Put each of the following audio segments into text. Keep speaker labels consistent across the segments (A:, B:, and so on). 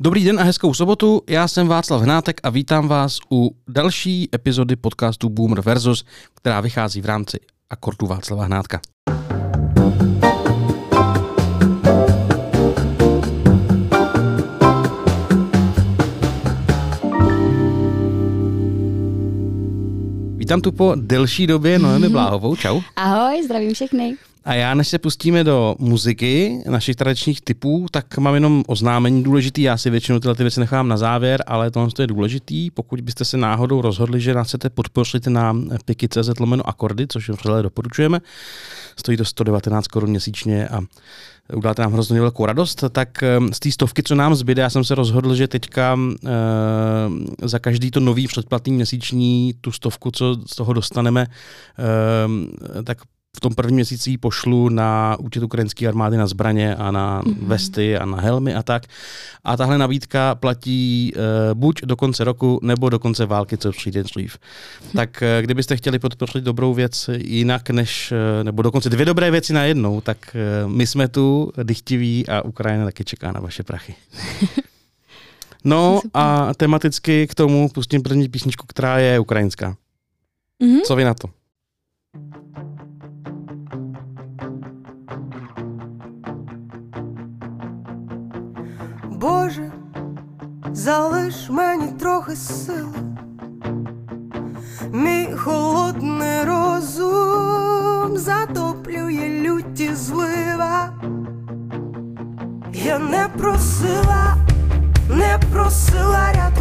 A: Dobrý den a hezkou sobotu, já jsem Václav Hnátek a vítám vás u další epizody podcastu Boomer Versus, která vychází v rámci akordu Václava Hnátka. Vítám tu po delší době Noemi Bláhovou. Čau.
B: Ahoj, zdravím všechny.
A: A já, než se pustíme do muziky, našich tradičních typů, tak mám jenom oznámení důležitý. Já si většinou tyhle ty věci nechám na závěr, ale tohle je důležitý. Pokud byste se náhodou rozhodli, že nás chcete podpořit na piky.cz lomeno akordy, což vřele doporučujeme, stojí to 119 korun měsíčně a uděláte nám hrozně velkou radost, tak ehm, z té stovky, co nám zbyde, já jsem se rozhodl, že teďka e, za každý to nový předplatný měsíční, tu stovku, co z toho dostaneme, e, tak v tom prvním měsíci pošlu na účet ukrajinské armády na zbraně a na mm-hmm. vesty a na helmy a tak. A tahle nabídka platí uh, buď do konce roku, nebo do konce války, co přijde dřív. Hm. Tak uh, kdybyste chtěli podpořit dobrou věc jinak než, uh, nebo dokonce dvě dobré věci na jednou, tak uh, my jsme tu, dychtiví a Ukrajina taky čeká na vaše prachy. No a tematicky k tomu pustím první písničku, která je ukrajinská. Mm-hmm. Co vy na to?
C: Боже, залиш мені трохи сил, мій холодний розум затоплює люті злива. Я не просила, не просила рятувати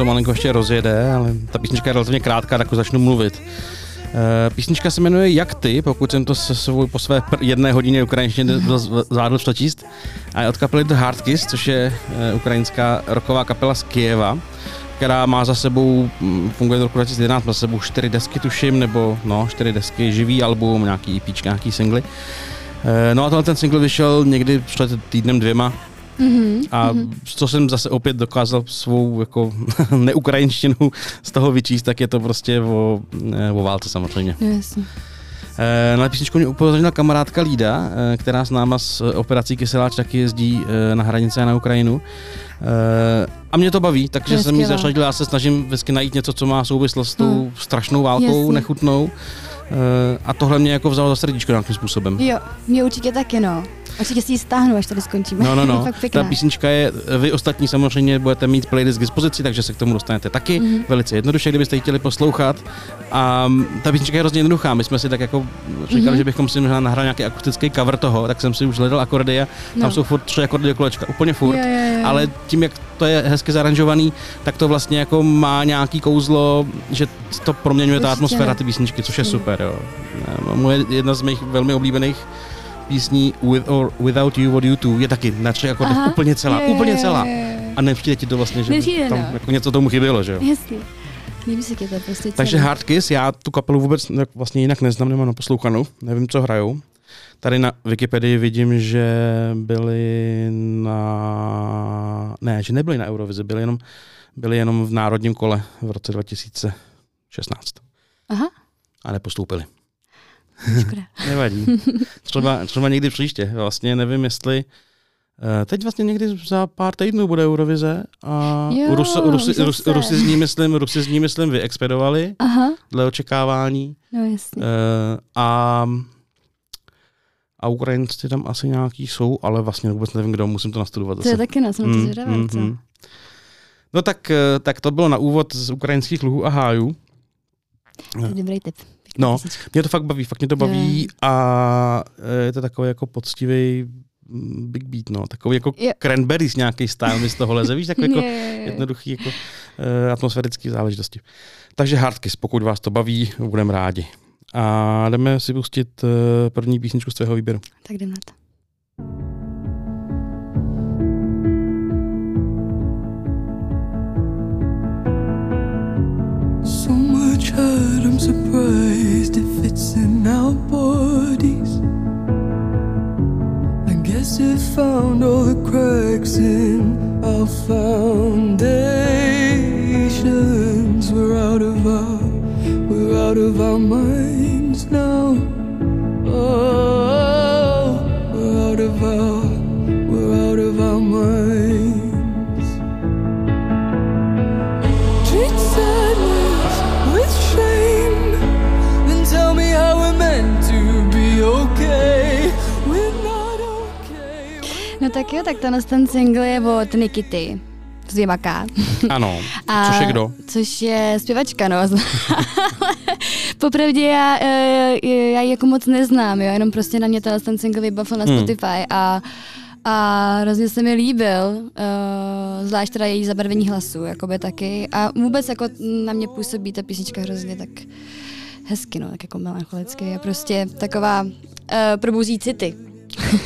A: to malinko ještě rozjede, ale ta písnička je relativně krátká, tak začnu mluvit. Eh, písnička se jmenuje Jak ty, pokud jsem to se svou, po své jedné hodině ukrajinštině zvládl přečíst. A je od kapely The Hard Kiss, což je eh, ukrajinská roková kapela z Kieva, která má za sebou, mm, funguje do roku 2011, má za sebou čtyři desky tuším, nebo no, čtyři desky, živý album, nějaký EP, nějaký singly. Eh, no a tenhle ten single vyšel někdy před týdnem dvěma, Mm-hmm, a mm-hmm. co jsem zase opět dokázal svou jako neukrajinštinu z toho vyčíst, tak je to prostě o, eh, o válce samozřejmě.
B: Yes.
A: Eh, na písničku mě upozornila kamarádka Lída, eh, která s náma s operací Kyseláč taky jezdí na hranice na Ukrajinu. A mě to baví, takže jsem mi zašladil, já se snažím vždycky najít něco, co má souvislost s tou hmm. strašnou válkou, Jasně. nechutnou. A tohle mě jako vzalo za srdíčko nějakým způsobem.
B: Jo, mě určitě taky, no. Určitě si ji stáhnu, až tady skončíme.
A: No, no, no. Ta písnička je, vy ostatní samozřejmě budete mít playlist k dispozici, takže se k tomu dostanete taky. Mm-hmm. Velice jednoduše, kdybyste ji chtěli poslouchat. A ta písnička je hrozně jednoduchá. My jsme si tak jako říkali, mm-hmm. že bychom si možná nahrali nějaký akustický cover toho, tak jsem si už hledal akordy a tam no. jsou furt tři akordy do kolečka, úplně furt. Je, je, je. Ale tím, jak to je hezky zaranžovaný, tak to vlastně jako má nějaký kouzlo, že to proměňuje ta atmosféra ty písničky, což je super. Jo. Moje jedna z mých velmi oblíbených písní With or Without You What You Do je taky na tři akordech úplně celá, je, úplně celá. A nepřijde ti to vlastně, že nepřijde, tam no. jako něco tomu chybělo, že jo?
B: Jasně. Se to prostě
A: Takže Hard Kiss, já tu kapelu vůbec vlastně jinak neznám, nemám na poslouchanou, nevím, co hrajou. Tady na Wikipedii vidím, že byli na... Ne, že nebyli na Eurovizi, byli jenom, byli jenom v národním kole v roce 2016.
B: Aha.
A: A nepostoupili.
B: Škoda.
A: Nevadí. Třeba, třeba někdy příště. Vlastně nevím, jestli eh, Teď vlastně někdy za pár týdnů bude Eurovize a jo, Rus, Rusi, Rus, Rusi, z ní myslím, Rusi z ní myslím vyexpedovali Aha. dle očekávání.
B: No jasně. Uh,
A: a a Ukrajinci tam asi nějaký jsou, ale vlastně vůbec nevím, kdo, musím to nastudovat.
B: To je taky na jsem mm, to mm, mm.
A: No tak, eh, tak to bylo na úvod z ukrajinských luhů a hájů.
B: To je dobrý tip.
A: No, mě to fakt baví, fakt mě to baví a eh, je to takový jako poctivý mm, big beat, no, takový jako yeah. cranberries nějaký style mi z toho leze, víš, takový jako jednoduchý jako uh, atmosférický záležitosti. Takže Hardkiss, pokud vás to baví, budeme rádi. A jdeme si pustit uh, první písničku z tvého výběru.
B: Tak jdeme na to. Surprised it fits in our bodies. I guess it found all the cracks in our foundations. We're out of our, we're out of our minds now. Oh, we're out of our,
D: No tak jo, tak tenhle ten single je od Nikity. Z K.
A: Ano,
D: A-
A: což je kdo?
D: Což je zpěvačka, no. Popravdě já, eh, já ji jako moc neznám, jo, jenom prostě na mě tenhle ten single vybavil na
A: Hmm.
D: Spotify a a hrozně se mi líbil, uh, zvlášť teda její zabarvení hlasu, jakoby taky. A vůbec jako na mě působí ta písnička hrozně tak hezky, no, tak jako melancholicky. A prostě taková uh, probouzí city.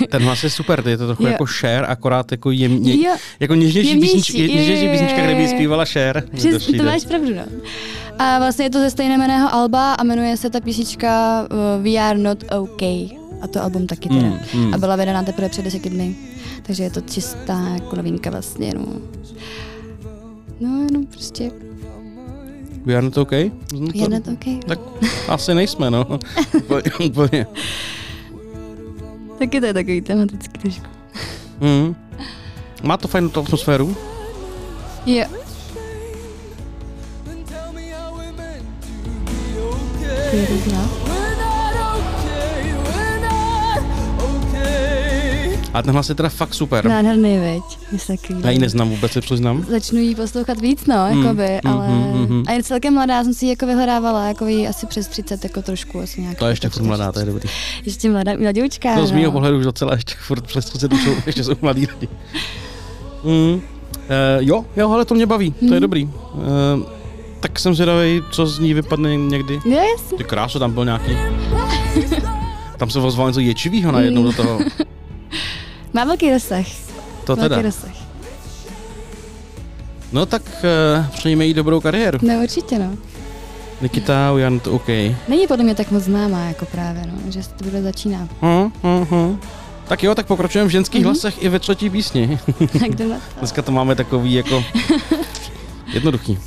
A: Ten hlas je super, je to trochu
D: Jo.
A: jako Cher, akorát jako jemně,
D: Jo.
A: jako něžnější, písnička, něžnější kde by zpívala Cher.
D: Přes, to máš pravdu, no. A vlastně je to ze stejného alba a jmenuje se ta písnička uh, We Are Not OK. A to album taky teda.
A: Mm, mm.
D: A byla vydaná teprve před deseti dny. Takže je to čistá jako novinka vlastně, no. No, jenom prostě
A: We are not okay? No to-
D: We Are Not OK.
A: Tak asi nejsme, no. Úplně.
D: Taky to je takový tematický trošku.
A: Mm. Má to fajnou atmosféru.
D: Jo,
B: tell me
A: A ten hlas je teda fakt super.
D: Nádherný, veď. Takový.
A: Já ji neznám vůbec, se přiznám.
D: Začnu jí poslouchat víc, no,
A: Mm,
D: jakoby,
A: mm,
D: ale...
A: mm, mm, mm.
D: A je celkem mladá, jsem si ji jako vyhledávala, jako jí asi přes 30, jako trošku, asi nějak.
A: To je ještě furt mladá, to je dobrý.
D: Ještě mladá, mladoučka,
A: No z mýho
D: no.
A: pohledu už docela ještě furt přes 30 už jsou, ještě jsou mladí lidi. Mm. Uh, jo, jo, ale to mě baví, to je
D: Mhm.
A: dobrý. Uh, tak jsem zvědavý, co z ní vypadne někdy.
D: Jasně.
A: Ty krásu, tam byl nějaký... Tam se ozval něco ječivýho najednou do toho.
D: Má velký rozsah.
A: To
D: velký
A: teda.
D: rozsah.
A: No tak uh, přejme jí dobrou kariéru.
D: No určitě, no.
A: Nikita, not OK.
D: Není podle mě tak moc známá, jako právě, no, že se to bude začíná.
A: Hm, hm, hm. Tak jo, tak pokračujeme v ženských
D: Mhm.
A: hlasech i ve třetí písni.
D: Tak to.
A: Dneska to máme takový jako jednoduchý.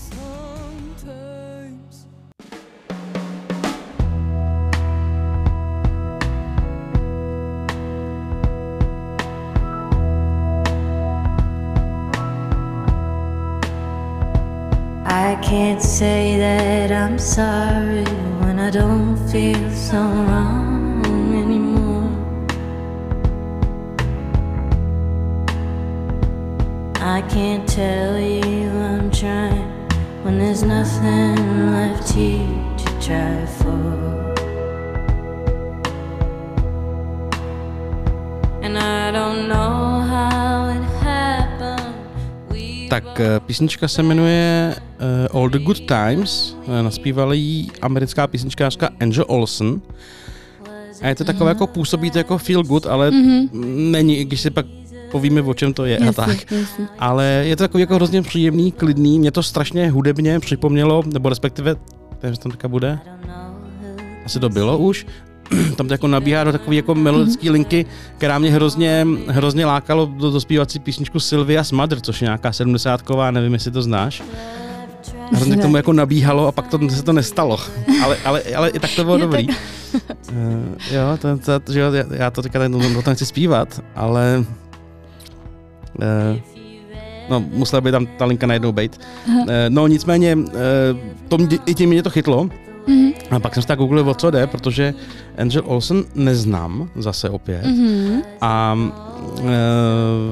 E: Can't say that I'm sorry when I don't feel so wrong anymore. I can't tell you I'm trying when there's nothing left here to try for. And I don't know how it happened. We
A: Tak eh, písnička se jmenuje All the Good Times. Eh, Naspívala jí americká písničkářka Angel Olsen. A je to takové jako působí to jako feel good, ale mm-hmm. není, když si pak povíme, o čem to je a tak.
D: Jasně, jasně.
A: Ale je to takový jako hrozně příjemný, klidný. Mě to strašně hudebně připomnělo, nebo respektive, nevím, tam teďka bude, asi to bylo už, tam to jako nabíhá do takové jako melodické linky, která mě hrozně, hrozně lákalo do, do zpívací písničku Sylvia's Mother, což je nějaká sedmdesátková, nevím, jestli to znáš. Hrozně k tomu jako nabíhalo a pak to, se to nestalo. Ale, ale, ale i tak to bylo dobrý. Uh, jo, to, to, že jo, já- já to teďka to, to, to nechci zpívat, ale uh, no, musela by tam ta linka najednou být. Uh, no nicméně, uh, to mě, i tím mě to chytlo.
D: Mhm.
A: A pak jsem si tak googlil, o co jde, protože Angel Olsen neznám zase opět.
D: Mhm.
A: A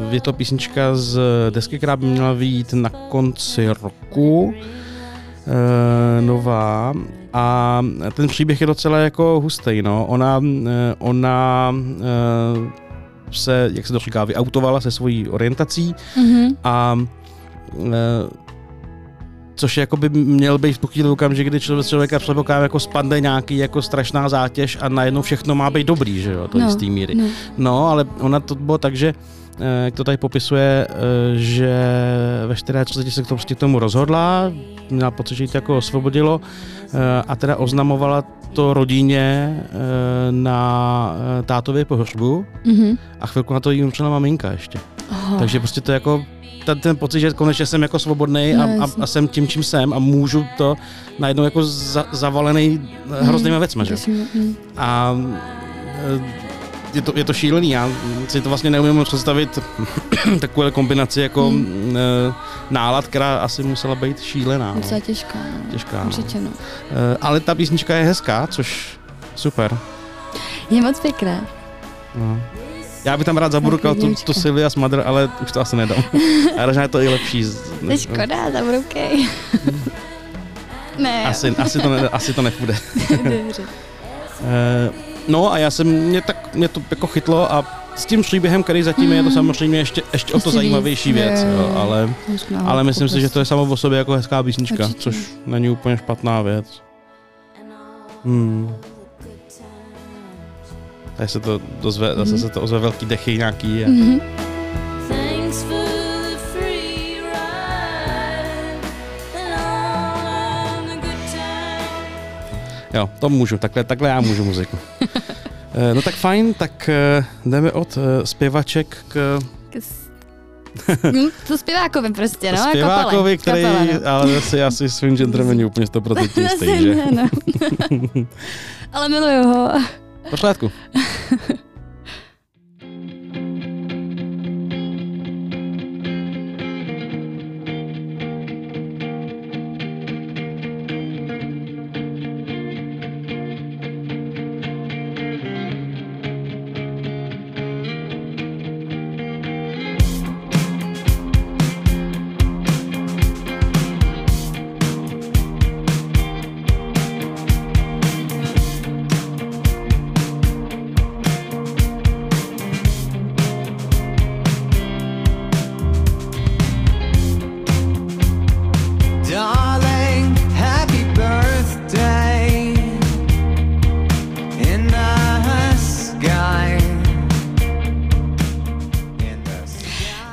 A: je to písnička z desky, která by měla vyjít na konci roku. E, nová. A ten příběh je docela jako hustý. No. Ona, e, ona se, jak se to říká, vyautovala se svojí orientací
D: Mhm.
A: a což jako by měl být v tu chvíli okamžik, kdy člověk, člověka před bokem jako spadne nějaký jako strašná zátěž a najednou všechno má být dobrý, že jo, to
D: No,
A: jistý míry.
D: no.
A: No, ale ona to bylo tak, že eh, jak to tady popisuje, eh, že ve 34 se k tomu, prostě k tomu rozhodla, měla pocit, že jí to jako osvobodilo eh, a teda oznamovala to rodině na tátově pohřbu
D: Mhm.
A: a chvilku na to jí umřela maminka ještě.
D: Oh.
A: Takže prostě to jako ten, ten pocit, že konečně jsem jako svobodný
D: No,
A: a, a, a, jsem tím, čím jsem a můžu to najednou jako za, zavalený hroznýma věcma, že? jo.
D: Prosím, mm.
A: A eh, je to, je to šílený, já si to vlastně neumím představit takovou kombinaci jako hmm. nálad, která asi musela být šílená. No.
D: Docela těžká. No.
A: Těžká, no.
D: Určitě, no.
A: Eh, Ale ta písnička je hezká, což super.
D: Je moc pěkné.
A: No. Já bych tam rád zaburkal tu, tu Sylvia's Mother, ale už to asi nedám. A možná je to i lepší. z-
D: To je škoda, zabrukej. ne,
A: Asi, asi, to, ne, asi to nepůjde.
D: dobře.
A: Eh, No a já jsem, mě, tak, mě to jako chytlo a s tím příběhem, který zatím je, je to samozřejmě ještě, ještě o to zajímavější věc,
D: jo,
A: ale, ale myslím si, že to je samo o sobě jako hezká písnička, což není úplně špatná věc. Hmm. Tady se to dozve, zase se to ozve velký dechy nějaký. A,
D: Mhm.
E: Good times.
A: Jo, to můžu, takhle, takhle já můžu muziku. Eh, No tak fajn, tak eh, jdeme od eh, zpěvaček k
D: Kes- Hm, To zpěvákovi prostě, no.
A: zpěvákovi,
D: kapele,
A: který,
D: kapele, no.
A: ale asi, asi svým genderem úplně 100% jistý, že?
D: ne, no. Ale miluju ho.
A: V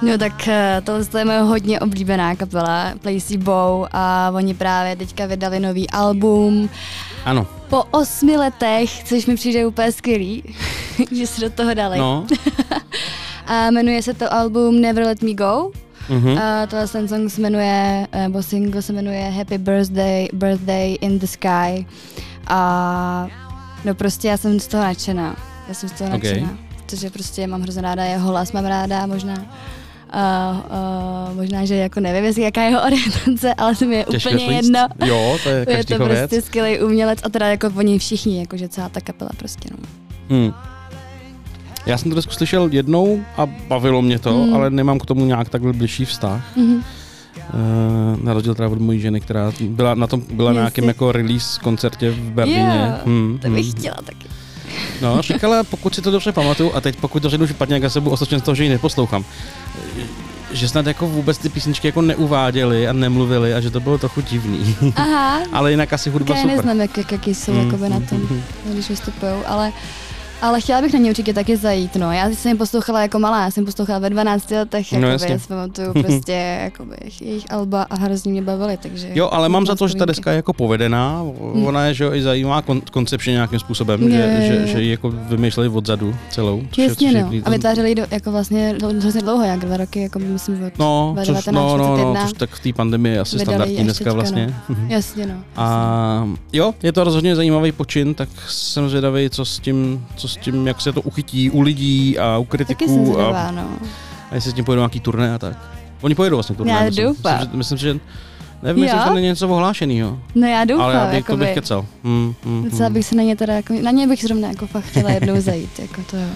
D: No tak eh, tohle je moje hodně oblíbená kapela, Placey Bow a oni právě teďka vydali nový album
A: Ano,
D: po osmi letech, což mi přijde úplně skvělý, že se do toho dali.
A: no.
D: A jmenuje se to album Never Let Me Go.
A: Mhm.
D: A tohle ten song se jmenuje, nebo single se jmenuje Happy Birthday, Birthday in the Sky. A no prostě já jsem z toho nadšená. Já jsem z toho nadšená. Protože prostě mám hrozně ráda jeho hlas, mám ráda možná. A, uh, možná, že jako nevím, jestli jaká je jeho orientace, ale to mi je
A: Těžko
D: úplně
A: říct.
D: jedno.
A: Jo, to je
D: Je to
A: každýho věc.
D: prostě skvělý umělec a teda jako oni všichni, jakože celá ta kapela prostě no.
A: Hmm. Já jsem to dnesku slyšel jednou a bavilo mě to,
D: Hmm.
A: ale nemám k tomu nějak takhle bližší vztah.
D: Mhm.
A: Uh, na rozdíl teda od mojí ženy, která byla na tom byla na nějakém jako release koncertě v Berlíně.
D: Jo,
A: Hmm,
D: to bych
A: hmm.
D: chtěla taky.
A: No, říkala, pokud si to dobře pamatuju, a teď pokud to řeknu špatně, jak já se budu osočen z toho, že ji neposlouchám, že snad jako vůbec ty písničky jako neuváděli a nemluvili a že to bylo trochu divný.
D: Aha,
A: ale jinak asi hudba
D: já
A: super.
D: neznám, jak, jak, jaký jsou
A: Mm,
D: jakoby na tom,
A: mm,
D: když vystupují, ale ale chtěla bych na ně určitě taky zajít, no. Já jsem je poslouchala jako malá, já jsem poslouchala ve 12 letech,
A: No,
D: jakoby,
A: jasně.
D: já si pamatuju prostě jakoby, jejich alba a hrozně mě bavily, takže...
A: Jo, ale mám za to, že ta deska je jako povedená. Ona je, že jo, i zajímavá kon- koncepčně nějakým způsobem,
D: Je,
A: že,
D: je,
A: že, že ji jako vymýšleli odzadu celou.
D: Jasně,
A: je
D: no.
A: klid-
D: A vytvářeli ji do, jako vlastně hrozně dlouho, jak dva roky, jako myslím, od
A: No, což,
D: 19,
A: no, no, no,
D: 21.
A: což tak v té pandemii je asi standardní dneska
D: teďka,
A: vlastně.
D: Jasně, no.
A: A jo, je to rozhodně zajímavý počin, tak jsem zvědavý, co s tím, co s tím, jak se to uchytí u lidí a u
D: Taky jsem
A: kritiků
D: zvědavá,
A: a,
D: no.
A: a jestli s tím pojedou nějaký turné a tak. Oni pojedou vlastně turné.
D: Já
A: myslím,
D: doufám.
A: Myslím, že, myslím, že nevím, jestli to není něco ohlášenýho,
D: No já doufám,
A: ale já bych, to
D: jakoby.
A: bych kecal. Hmm, hmm,
D: Docela
A: hmm.
D: bych se na ně teda, jako, na ně bych zrovna jako fakt chtěla jednou zajít, jako to jo.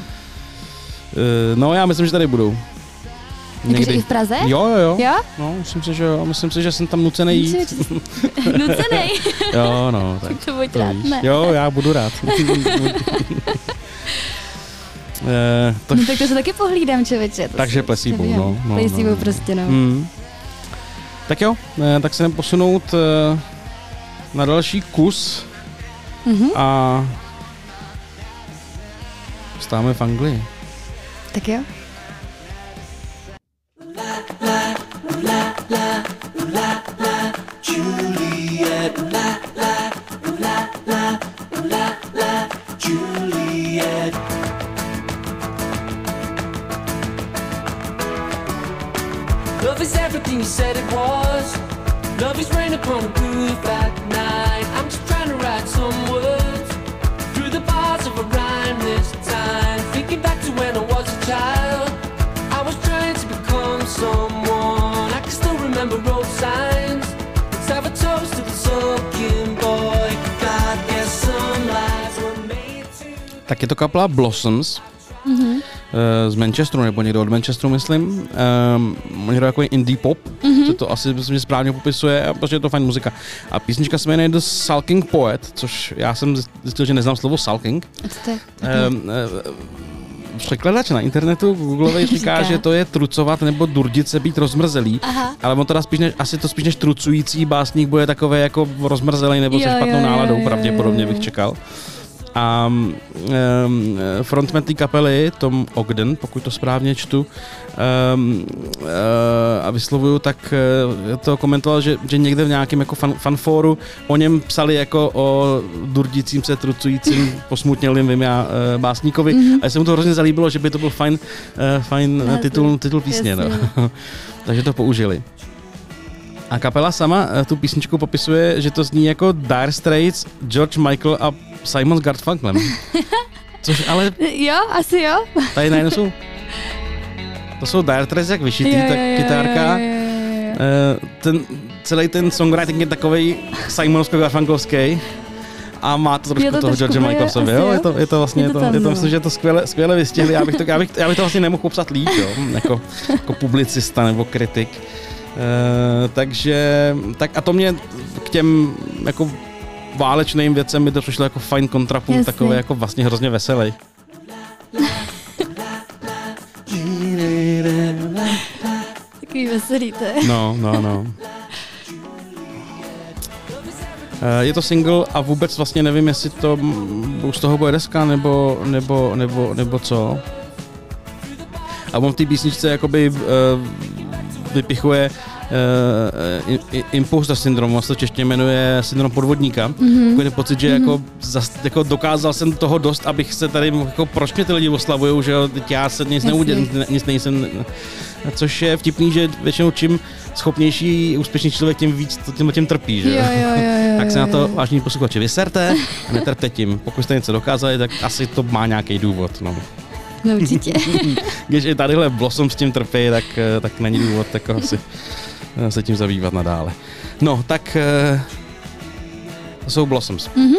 A: Eh, No, já myslím, že tady budou.
D: Jakože i v Praze?
A: Jo, jo, jo.
D: Jo?
A: No, myslím si, že jo. Myslím si, že jsem tam nucený jít.
D: Myslím, nucenej.
A: Jo, no, tak
D: to buď
A: to
D: rád, ne.
A: Jo, já budu rád. Eh, to,
D: No, tak to se taky pohlídám, člověče. to
A: Takže placebo, no, no,
D: Placebo
A: no, no.
D: prostě, no.
A: hmm. Tak jo, eh, tak se jdem posunout eh, na další kus
D: Mhm.
A: a stáme v Anglii.
D: Tak jo.
A: Tak je to kapela Blossoms. Mm-hmm. z Manchesteru, nebo někdo od Manchesteru, myslím. Um, oni jako indie pop, mm-hmm. to, to asi myslím, správně popisuje, a protože je to fajn muzika. A písnička se jmenuje The Sulking Poet, což já jsem zjistil, že neznám slovo sulking. Um, překladač na internetu Google říká,
D: Říká.
A: že to je trucovat nebo durdit se být rozmrzelý,
D: Aha.
A: ale on teda spíš než, asi to spíš než trucující básník bude takové jako rozmrzelý nebo se
D: Jo,
A: špatnou
D: jo,
A: náladou,
D: jo,
A: pravděpodobně
D: jo,
A: bych
D: jo.
A: čekal. A um, frontman té kapely, Tom Ogden, pokud to správně čtu, um, uh, a vyslovuju, tak uh, to komentoval, že, že někde v nějakém jako fan, fanfóru o něm psali jako o durdícím se, trucujícím, posmutnělým vím já, uh, básníkovi mm-hmm. a se mu to hrozně zalíbilo, že by to byl fajn, uh, fajn uh,
D: Název.
A: titul, titul písně. No.
D: Jasně.
A: Takže to použili. A kapela sama eh, tu písničku popisuje, že to zní jako Dire Straits, George Michael a Simon s Garfunkelem. Což ale
D: Jo, asi jo.
A: tady najednou jsou... To jsou Dire Straits jak vyšitý,
D: Jo,
A: tak kytárka.
D: jo, jo, jo, jo.
A: Eh, Ten, celý ten songwriting je takový Simonovsko-Garfunkelský. A má to trošku
D: to
A: toho George
D: je,
A: Michael v sobě, jo? Je to, je to vlastně,
D: Je
A: je
D: to
A: to,
D: tam,
A: je to
D: no.
A: myslím, že to skvěle, skvěle vystihli. Já bych, to, já, bych, já bych to vlastně nemohl popsat líp, jo? Jako, jako publicista nebo kritik. Uh, takže, tak a to mě k těm jako válečným věcem mi to přišlo jako fajn kontrapunkt,
D: Jasně.
A: takový jako vlastně hrozně veselý.
D: Takový veselý to je.
A: No, no, no. Eh, Je to single a vůbec vlastně nevím, jestli to z toho bude deska nebo, nebo, nebo, nebo co. A on v té písničce jakoby uh, vypichuje uh, i- i- imposter syndrom, on se to čeště jmenuje syndrom podvodníka. Mm-hmm. Takový ten pocit, že jako, zas, jako dokázal jsem toho dost, abych se tady, jako proč mě ty lidi oslavujou, že jo, teď já se nic neudělám, nic nejsem, což je vtipný, že většinou čím schopnější, úspěšnější člověk, tím víc to tím, tím trpí, že
D: Jo, jo, jo, jo.
A: tak se na to,
D: jo.
A: vážení posluchači, vyserte a netrpte tím. Pokud jste něco dokázali, tak asi to má nějaký důvod. No.
D: No určitě.
A: Když i tadyhle Blossom s tím trpí, tak, eh, tak není důvod jako asi eh, se tím zabývat nadále. No, tak eh, to jsou Blossoms.
D: Mhm.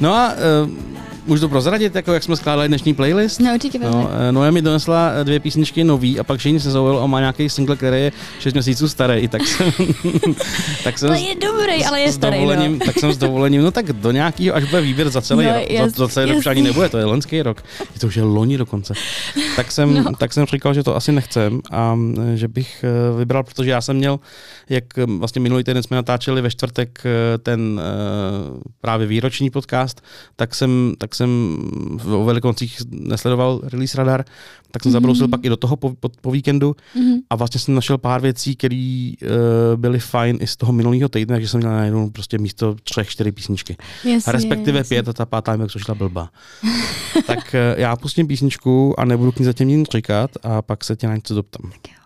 A: No a eh, můžu to prozradit, jako jak jsme skládali dnešní playlist?
D: No určitě
A: No,
D: no,
A: eh, Noé mi donesla eh, dvě písničky nový a pak všichni se zaujal a má nějaký single, který je 6 měsíců starý, tak jsem, tak jsem
D: To je dobrý, ale je
A: s
D: starý,
A: dovolením,
D: no.
A: tak jsem s dovolením, no tak do nějakého, až bude výběr za celý
D: No,
A: rok,
D: jas-
A: za, za celý rok už ani
D: jasný.
A: nebude, to je loňský rok, je to už je loni dokonce. Tak jsem, no. tak jsem říkal, že to asi nechcem a mm, že bych eh, vybral, protože já jsem měl, jak vlastně minulý týden jsme natáčeli ve čtvrtek ten právě výroční podcast, tak jsem, tak jsem v- o Velikoncích nesledoval release radar, tak jsem zabrousil pak i do toho po, po, po víkendu
D: Mhm.
A: a vlastně jsem našel pár věcí, které uh, byly fajn i z toho minulého týdne, takže jsem měl najednou prostě místo třech, čtyři písničky.
D: Jasně,
A: Respektive
D: jasně.
A: pět a ta pátá mi jak šla blbá. tak uh, já pustím písničku a nebudu k ní zatím nic říkat a pak se tě na něco doptám.
D: Tak jo.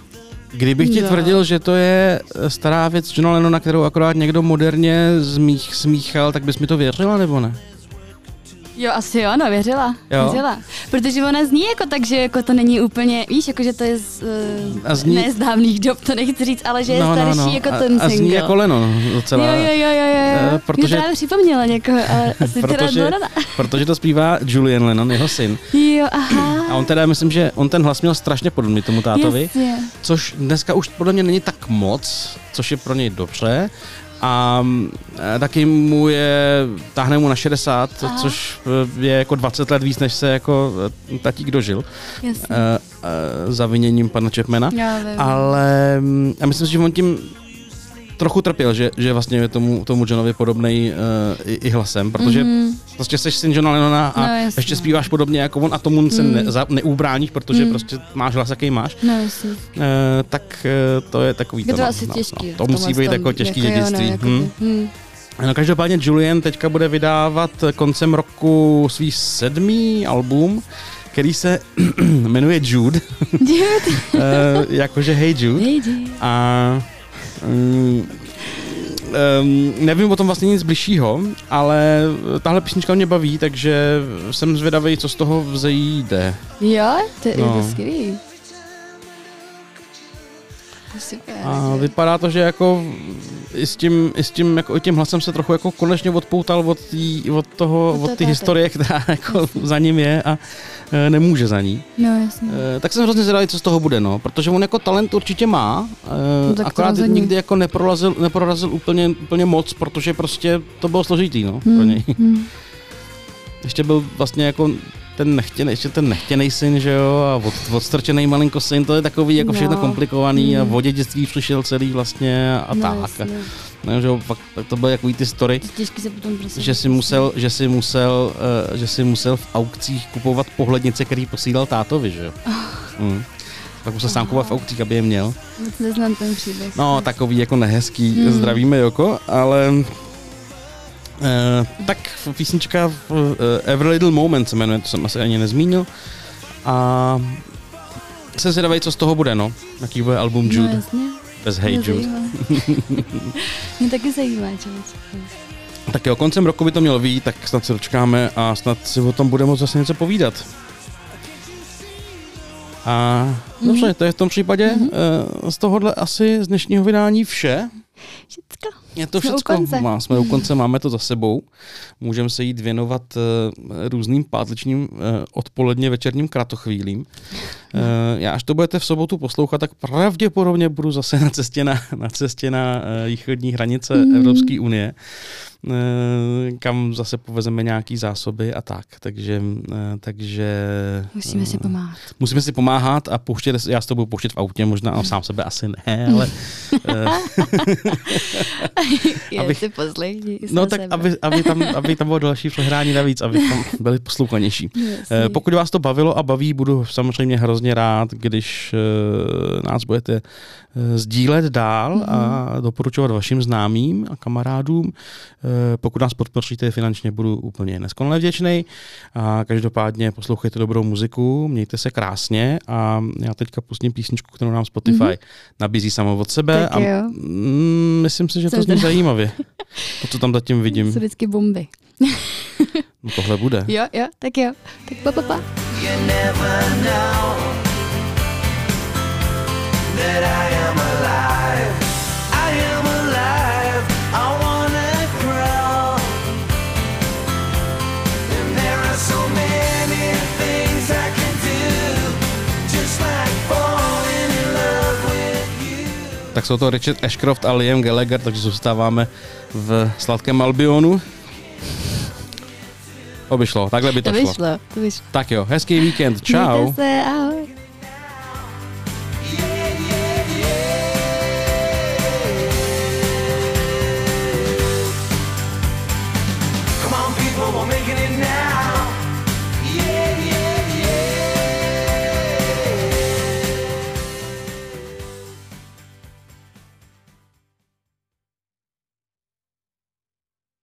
A: kdybych ti
D: No.
A: tvrdil, že to je eh, stará věc Johna Lennona, kterou akorát někdo moderně zmích, smíchal, tak bys mi to věřila nebo ne?
D: Jo, asi jo, no, věřila.
A: Jo.
D: Věřila. Protože ona zní jako tak, že jako to není úplně, víš, jako že to je z, uh,
A: A zní-
D: ne z dávných dob, to nechci říct, ale že je starší jako
A: a,
D: ten
A: a
D: single.
A: zní jako Lennon docela.
D: Jo, jo, jo, jo,
A: eh,
D: Mě
A: protože,
D: právě připomněla někoho, ale asi teda
A: protože,
D: Lorana.
A: protože to zpívá Julian Lennon, jeho syn.
D: Jo, aha.
A: A on teda, myslím, že on ten hlas měl strašně podobný tomu tátovi,
D: Jasně.
A: což dneska už podle mě není tak moc, což je pro něj dobře. A eh, taky mu je, táhne mu na 60,
D: Aha.
A: což eh, je jako 20 let víc, než se jako eh, tatík dožil.
D: Jasně.
A: Uh, uh, zaviněním pana Chapmana.
D: Já vím.
A: Ale mm, já myslím si, že on tím trochu trpěl, že, že vlastně je tomu, tomu Johnovi podobný uh, i, i hlasem, protože mm-hmm.
D: Mhm.
A: prostě jsi syn Johna Lennona a
D: No,
A: ještě zpíváš podobně jako on a tomu se
D: Mm.
A: ne, za, neubráníš, protože
D: Mm.
A: prostě máš hlas, jaký máš.
D: No.
A: Uh, tak uh, to je takový
D: Je to
A: no,
D: asi
A: no,
D: těžký.
A: No,
D: v
A: to musí být
D: tom,
A: jako těžký
D: jako jo,
A: dědictví.
D: No,
A: hm.
D: hm.
A: No, každopádně Julian teďka bude vydávat koncem roku svý sedmý album, který se jmenuje Jude,
D: Dude.
A: uh, jakože Hey Jude.
D: Hey, dude.
A: A um, um, nevím o tom vlastně nic bližšího, ale tahle písnička mě baví, takže jsem zvědavý, co z toho vzejde.
D: Jo, to je
A: No.
D: to skvělý. Super.
A: A vypadá to, že jako i s tím, i s tím, jako, i tím hlasem se trochu jako konečně odpoutal od, tý, od toho,
D: Od
A: od té historie, která jako za ním je a e, nemůže za ní.
D: No, jasně.
A: E, tak jsem hrozně zvědavý, co z toho bude, no, protože on jako talent určitě má, e,
D: No
A: akorát nikdy jako neprorazil, neprorazil úplně, úplně moc, protože prostě to bylo složitý, no, pro
D: Hmm,
A: něj.
D: hmm.
A: Ještě byl vlastně jako ten nechtěný, ještě ten nechtěný syn, že jo, a od, odstrčený malinko syn, to je takový jako všechno
D: No.
A: komplikovaný a
D: Mm.
A: o dědictví přišel celý vlastně a
D: no,
A: tak.
D: jasně.
A: No, že jo, fakt, tak to byly takový ty story,
D: se potom prostě...
A: že si musel, že si musel, uh, že si musel v aukcích kupovat pohlednice, který posílal tátovi, že jo. Mm. Pak musel sám kupovat v aukcích, aby je měl.
D: Moc neznám ten příběh.
A: No, takový jako nehezký,
D: Mm.
A: mm. zdravíme Joko, ale uh, tak písnička uh, Every Little Moment se jmenuje, to jsem asi ani nezmínil. A jsem zvědavý, co z toho bude, no. Jaký bude album
D: No,
A: Jude,
D: jasně.
A: bez Hey
D: Mě
A: Jude.
D: Mě taky zajímá.
A: Tak jo, koncem roku by to mělo být, tak snad se dočkáme a snad si o tom bude moct zase něco povídat. A
D: Mhm.
A: dobře, to je v tom případě uh, z tohohle asi z dnešního vydání vše.
D: Všecko.
A: Je to všechno. Má, jsme u konce, máme to za sebou. Můžeme se jít věnovat uh, různým pátečním uh, odpoledně večerním kratochvílím. Uh, já až to budete v sobotu poslouchat, tak pravděpodobně budu zase na cestě na, na, cestě na uh, východní hranice mm. Evropské unie, uh, kam zase povezeme nějaký zásoby a tak. Takže, uh, takže
D: Musíme si
A: eh,
D: pomáhat.
A: Musíme si pomáhat a pouštět, já s to budu pouštět v autě, možná a sám sebe asi ne, ale eh,
D: Je,
A: abych-
D: ty poslechni.
A: No tak, aby, aby, tam, aby tam bylo další přehrání navíc, aby tam byli poslouchanější. Eh, Pokud vás to bavilo a baví, budu samozřejmě hrozně rád, když eh, nás budete eh, sdílet dál a doporučovat vašim známým a kamarádům. Eh, Pokud nás podpoříte finančně, budu úplně neskonale vděčný. A každopádně poslouchejte dobrou muziku, mějte se krásně a já teďka pustím písničku, kterou nám Spotify
D: Mhm.
A: nabízí samo od sebe
D: Tak
A: a
D: jo.
A: mm, myslím si, že to
D: Jsem
A: zní zajímavě. To, co tam zatím vidím.
D: Jsou vždycky bomby.
A: No, tohle bude.
D: Jo, jo, tak jo. Tak pa, pa, pa.
F: You never know that I am alive.
A: Tak jsou to Richard Ashcroft a Liam Gallagher, takže zůstáváme v sladkém Albionu. To by šlo, takhle by to,
D: To
A: šlo.
D: vyšlo, to.
A: Tak jo, hezký víkend, čau.
D: Mějte se, ahoj.